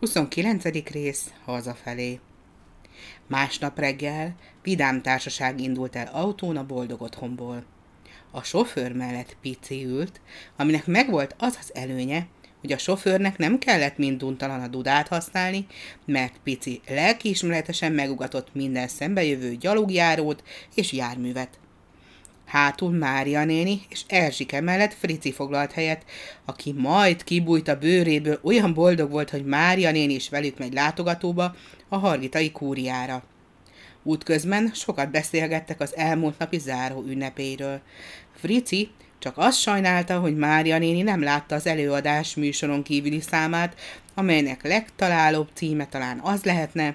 29. rész hazafelé. Másnap reggel vidám társaság indult el autón a boldog otthonból. A sofőr mellett Pici ült, aminek megvolt az az előnye, hogy a sofőrnek nem kellett minduntalan a dudát használni, mert Pici lelkiismeretesen megugatott minden szembejövő gyalogjárót és járművet. Hátul Mária néni és Erzsike mellett Frici foglalt helyet, aki majd kibújt a bőréből, olyan boldog volt, hogy Mária néni is velük megy látogatóba a hargitai kúriára. Útközben sokat beszélgettek az elmúlt napi záró ünnepéről. Frici csak azt sajnálta, hogy Mária néni nem látta az előadás műsoron kívüli számát, amelynek legtalálóbb címe talán az lehetne,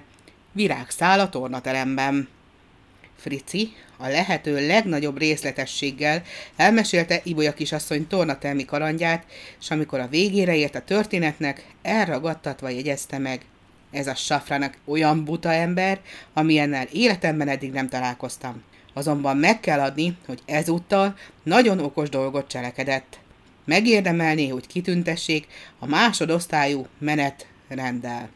Virágszál a tornateremben. Frici a lehető legnagyobb részletességgel elmesélte Ibolya kisasszony tornatelmi kalandját, és amikor a végére ért a történetnek, elragadtatva jegyezte meg. Ez a safrának olyan buta ember, amilyennel életemben eddig nem találkoztam. Azonban meg kell adni, hogy ezúttal nagyon okos dolgot cselekedett. Megérdemelné, hogy kitüntessék a másodosztályú menetrenddel.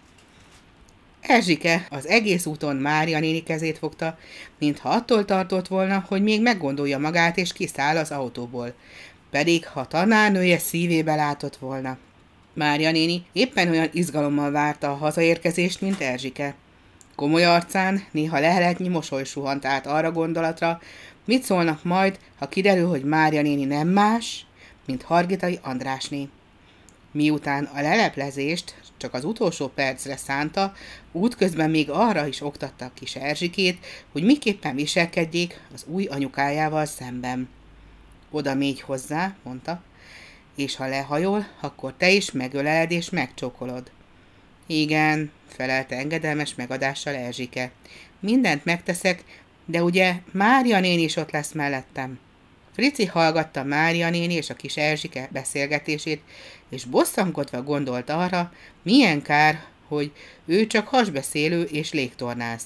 Erzsike az egész úton Mária néni kezét fogta, mintha attól tartott volna, hogy még meggondolja magát és kiszáll az autóból. Pedig, ha tanárnője szívébe látott volna. Mária néni éppen olyan izgalommal várta a hazaérkezést, mint Erzsike. Komoly arcán néha leheletnyi mosoly suhant át arra gondolatra, mit szólnak majd, ha kiderül, hogy Mária néni nem más, mint Hargitai Andrásné. Miután a leleplezést csak az utolsó percre szánta, útközben még arra is oktatta a kis Erzsikét, hogy miképpen viselkedjék az új anyukájával szemben. Oda mégy hozzá, mondta, és ha lehajol, akkor te is megöleled és megcsókolod. Igen, felelte engedelmes megadással Erzsike. Mindent megteszek, de ugye Mária néni is ott lesz mellettem. Frici hallgatta Mária néni és a kis Erzsike beszélgetését, és bosszankodva gondolt arra, milyen kár, hogy ő csak hasbeszélő és légtornász.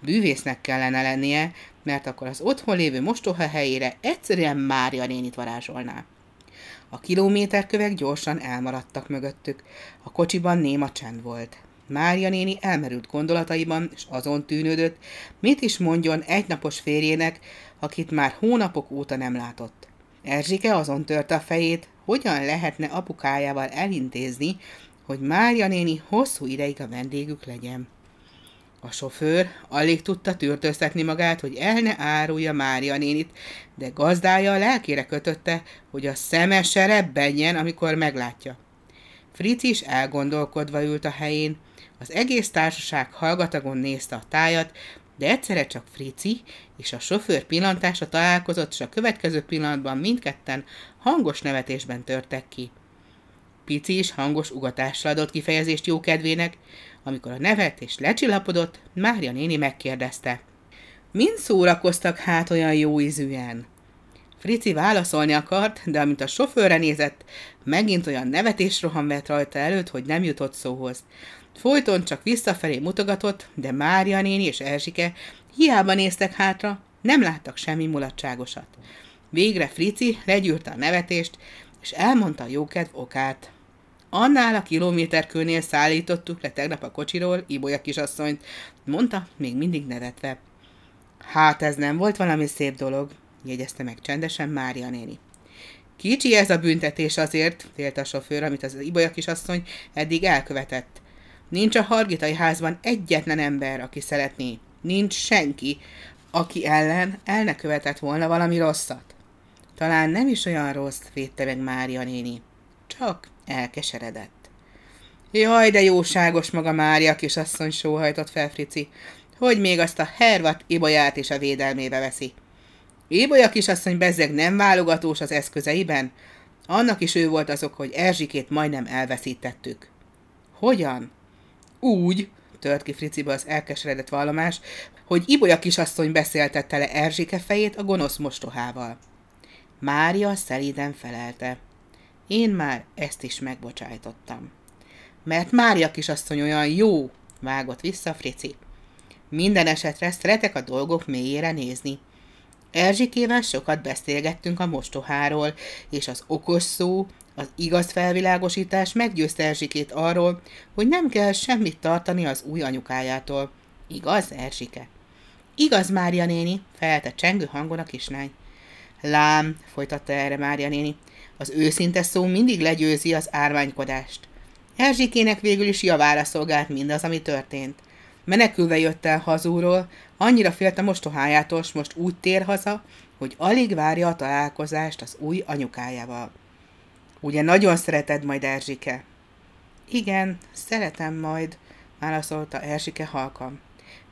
Bűvésznek kellene lennie, mert akkor az otthon lévő mostoha helyére egyszerűen Mária nénit varázsolná. A kilométerkövek gyorsan elmaradtak mögöttük. A kocsiban néma csend volt. Mária néni elmerült gondolataiban, és azon tűnődött, mit is mondjon egynapos férjének, akit már hónapok óta nem látott. Erzsike azon törte a fejét, hogyan lehetne apukájával elintézni, hogy Mária néni hosszú ideig a vendégük legyen. A sofőr alig tudta tűrtőztetni magát, hogy el ne árulja Mária nénit, de gazdája a lelkére kötötte, hogy a szeme se amikor meglátja. Fritz is elgondolkodva ült a helyén, az egész társaság hallgatagon nézte a tájat, de egyszerre csak Frici és a sofőr pillantása találkozott, és a következő pillanatban mindketten hangos nevetésben törtek ki. Pici is hangos ugatásra adott kifejezést jókedvének, amikor a nevetés lecsillapodott, Mária néni megkérdezte. Mind szórakoztak hát olyan jó ízűen? Frici válaszolni akart, de amint a sofőrre nézett, megint olyan nevetésroham vett rajta előtt, hogy nem jutott szóhoz. Folyton csak visszafelé mutogatott, de Mária néni és Erzsike hiába néztek hátra, nem láttak semmi mulatságosat. Végre Frici legyűrte a nevetést, és elmondta a jókedv okát. Annál a kilométerkőnél szállítottuk le tegnap a kocsiról Ibolya kisasszonyt, mondta, még mindig nevetve. Hát ez nem volt valami szép dolog, jegyezte meg csendesen Mária néni. Kicsi ez a büntetés azért, félt a sofőr, amit az Ibolya kisasszony eddig elkövetett. Nincs a Hargitai házban egyetlen ember, aki szeretné. Nincs senki, aki ellen el ne követett volna valami rosszat. Talán nem is olyan rossz, védte meg Mária néni. Csak elkeseredett. Jaj, de jóságos maga Mária, kisasszony sóhajtott fel Frici, hogy még azt a hervat Ibolyát is a védelmébe veszi. Ibolya kisasszony bezzeg nem válogatós az eszközeiben? Annak is ő volt azok, hogy Erzsikét majdnem elveszítettük. Hogyan? Úgy, tört ki Friciba az elkeseredett vallomás, hogy Ibolya kisasszony beszéltette le Erzsike fejét a gonosz mostohával. Mária szelíden felelte. Én már ezt is megbocsájtottam. Mert Mária kisasszony olyan jó, vágott vissza Frici. Minden esetre szeretek a dolgok mélyére nézni. Erzsikével sokat beszélgettünk a mostoháról, és az okos szó Az igaz felvilágosítás meggyőzte Erzsikét arról, hogy nem kell semmit tartani az új anyukájától. Igaz, Erzsike? Igaz, Mária néni, felelte csengő hangon a kislány. Lám, folytatta erre Mária néni, az őszinte szó mindig legyőzi az árványkodást. Erzsikének végül is javára szolgált mindaz, ami történt. Menekülve jött el hazúról, annyira félt a mostohájától, most úgy tér haza, hogy alig várja a találkozást az új anyukájával. Ugye nagyon szereted majd Erzsike? Igen, szeretem majd, válaszolta Erzsike halkan.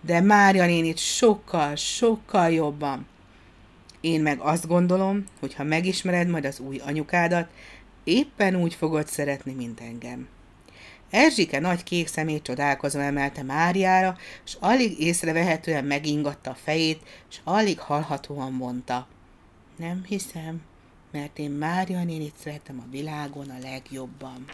De Mária nénit sokkal, sokkal jobban. Én meg azt gondolom, hogy ha megismered majd az új anyukádat, éppen úgy fogod szeretni, mint engem. Erzsike nagy kék szemét csodálkozva emelte Máriára, és alig észrevehetően megingatta a fejét, és alig hallhatóan mondta. Nem hiszem, mert én Mária nénit szeretem a világon a legjobban.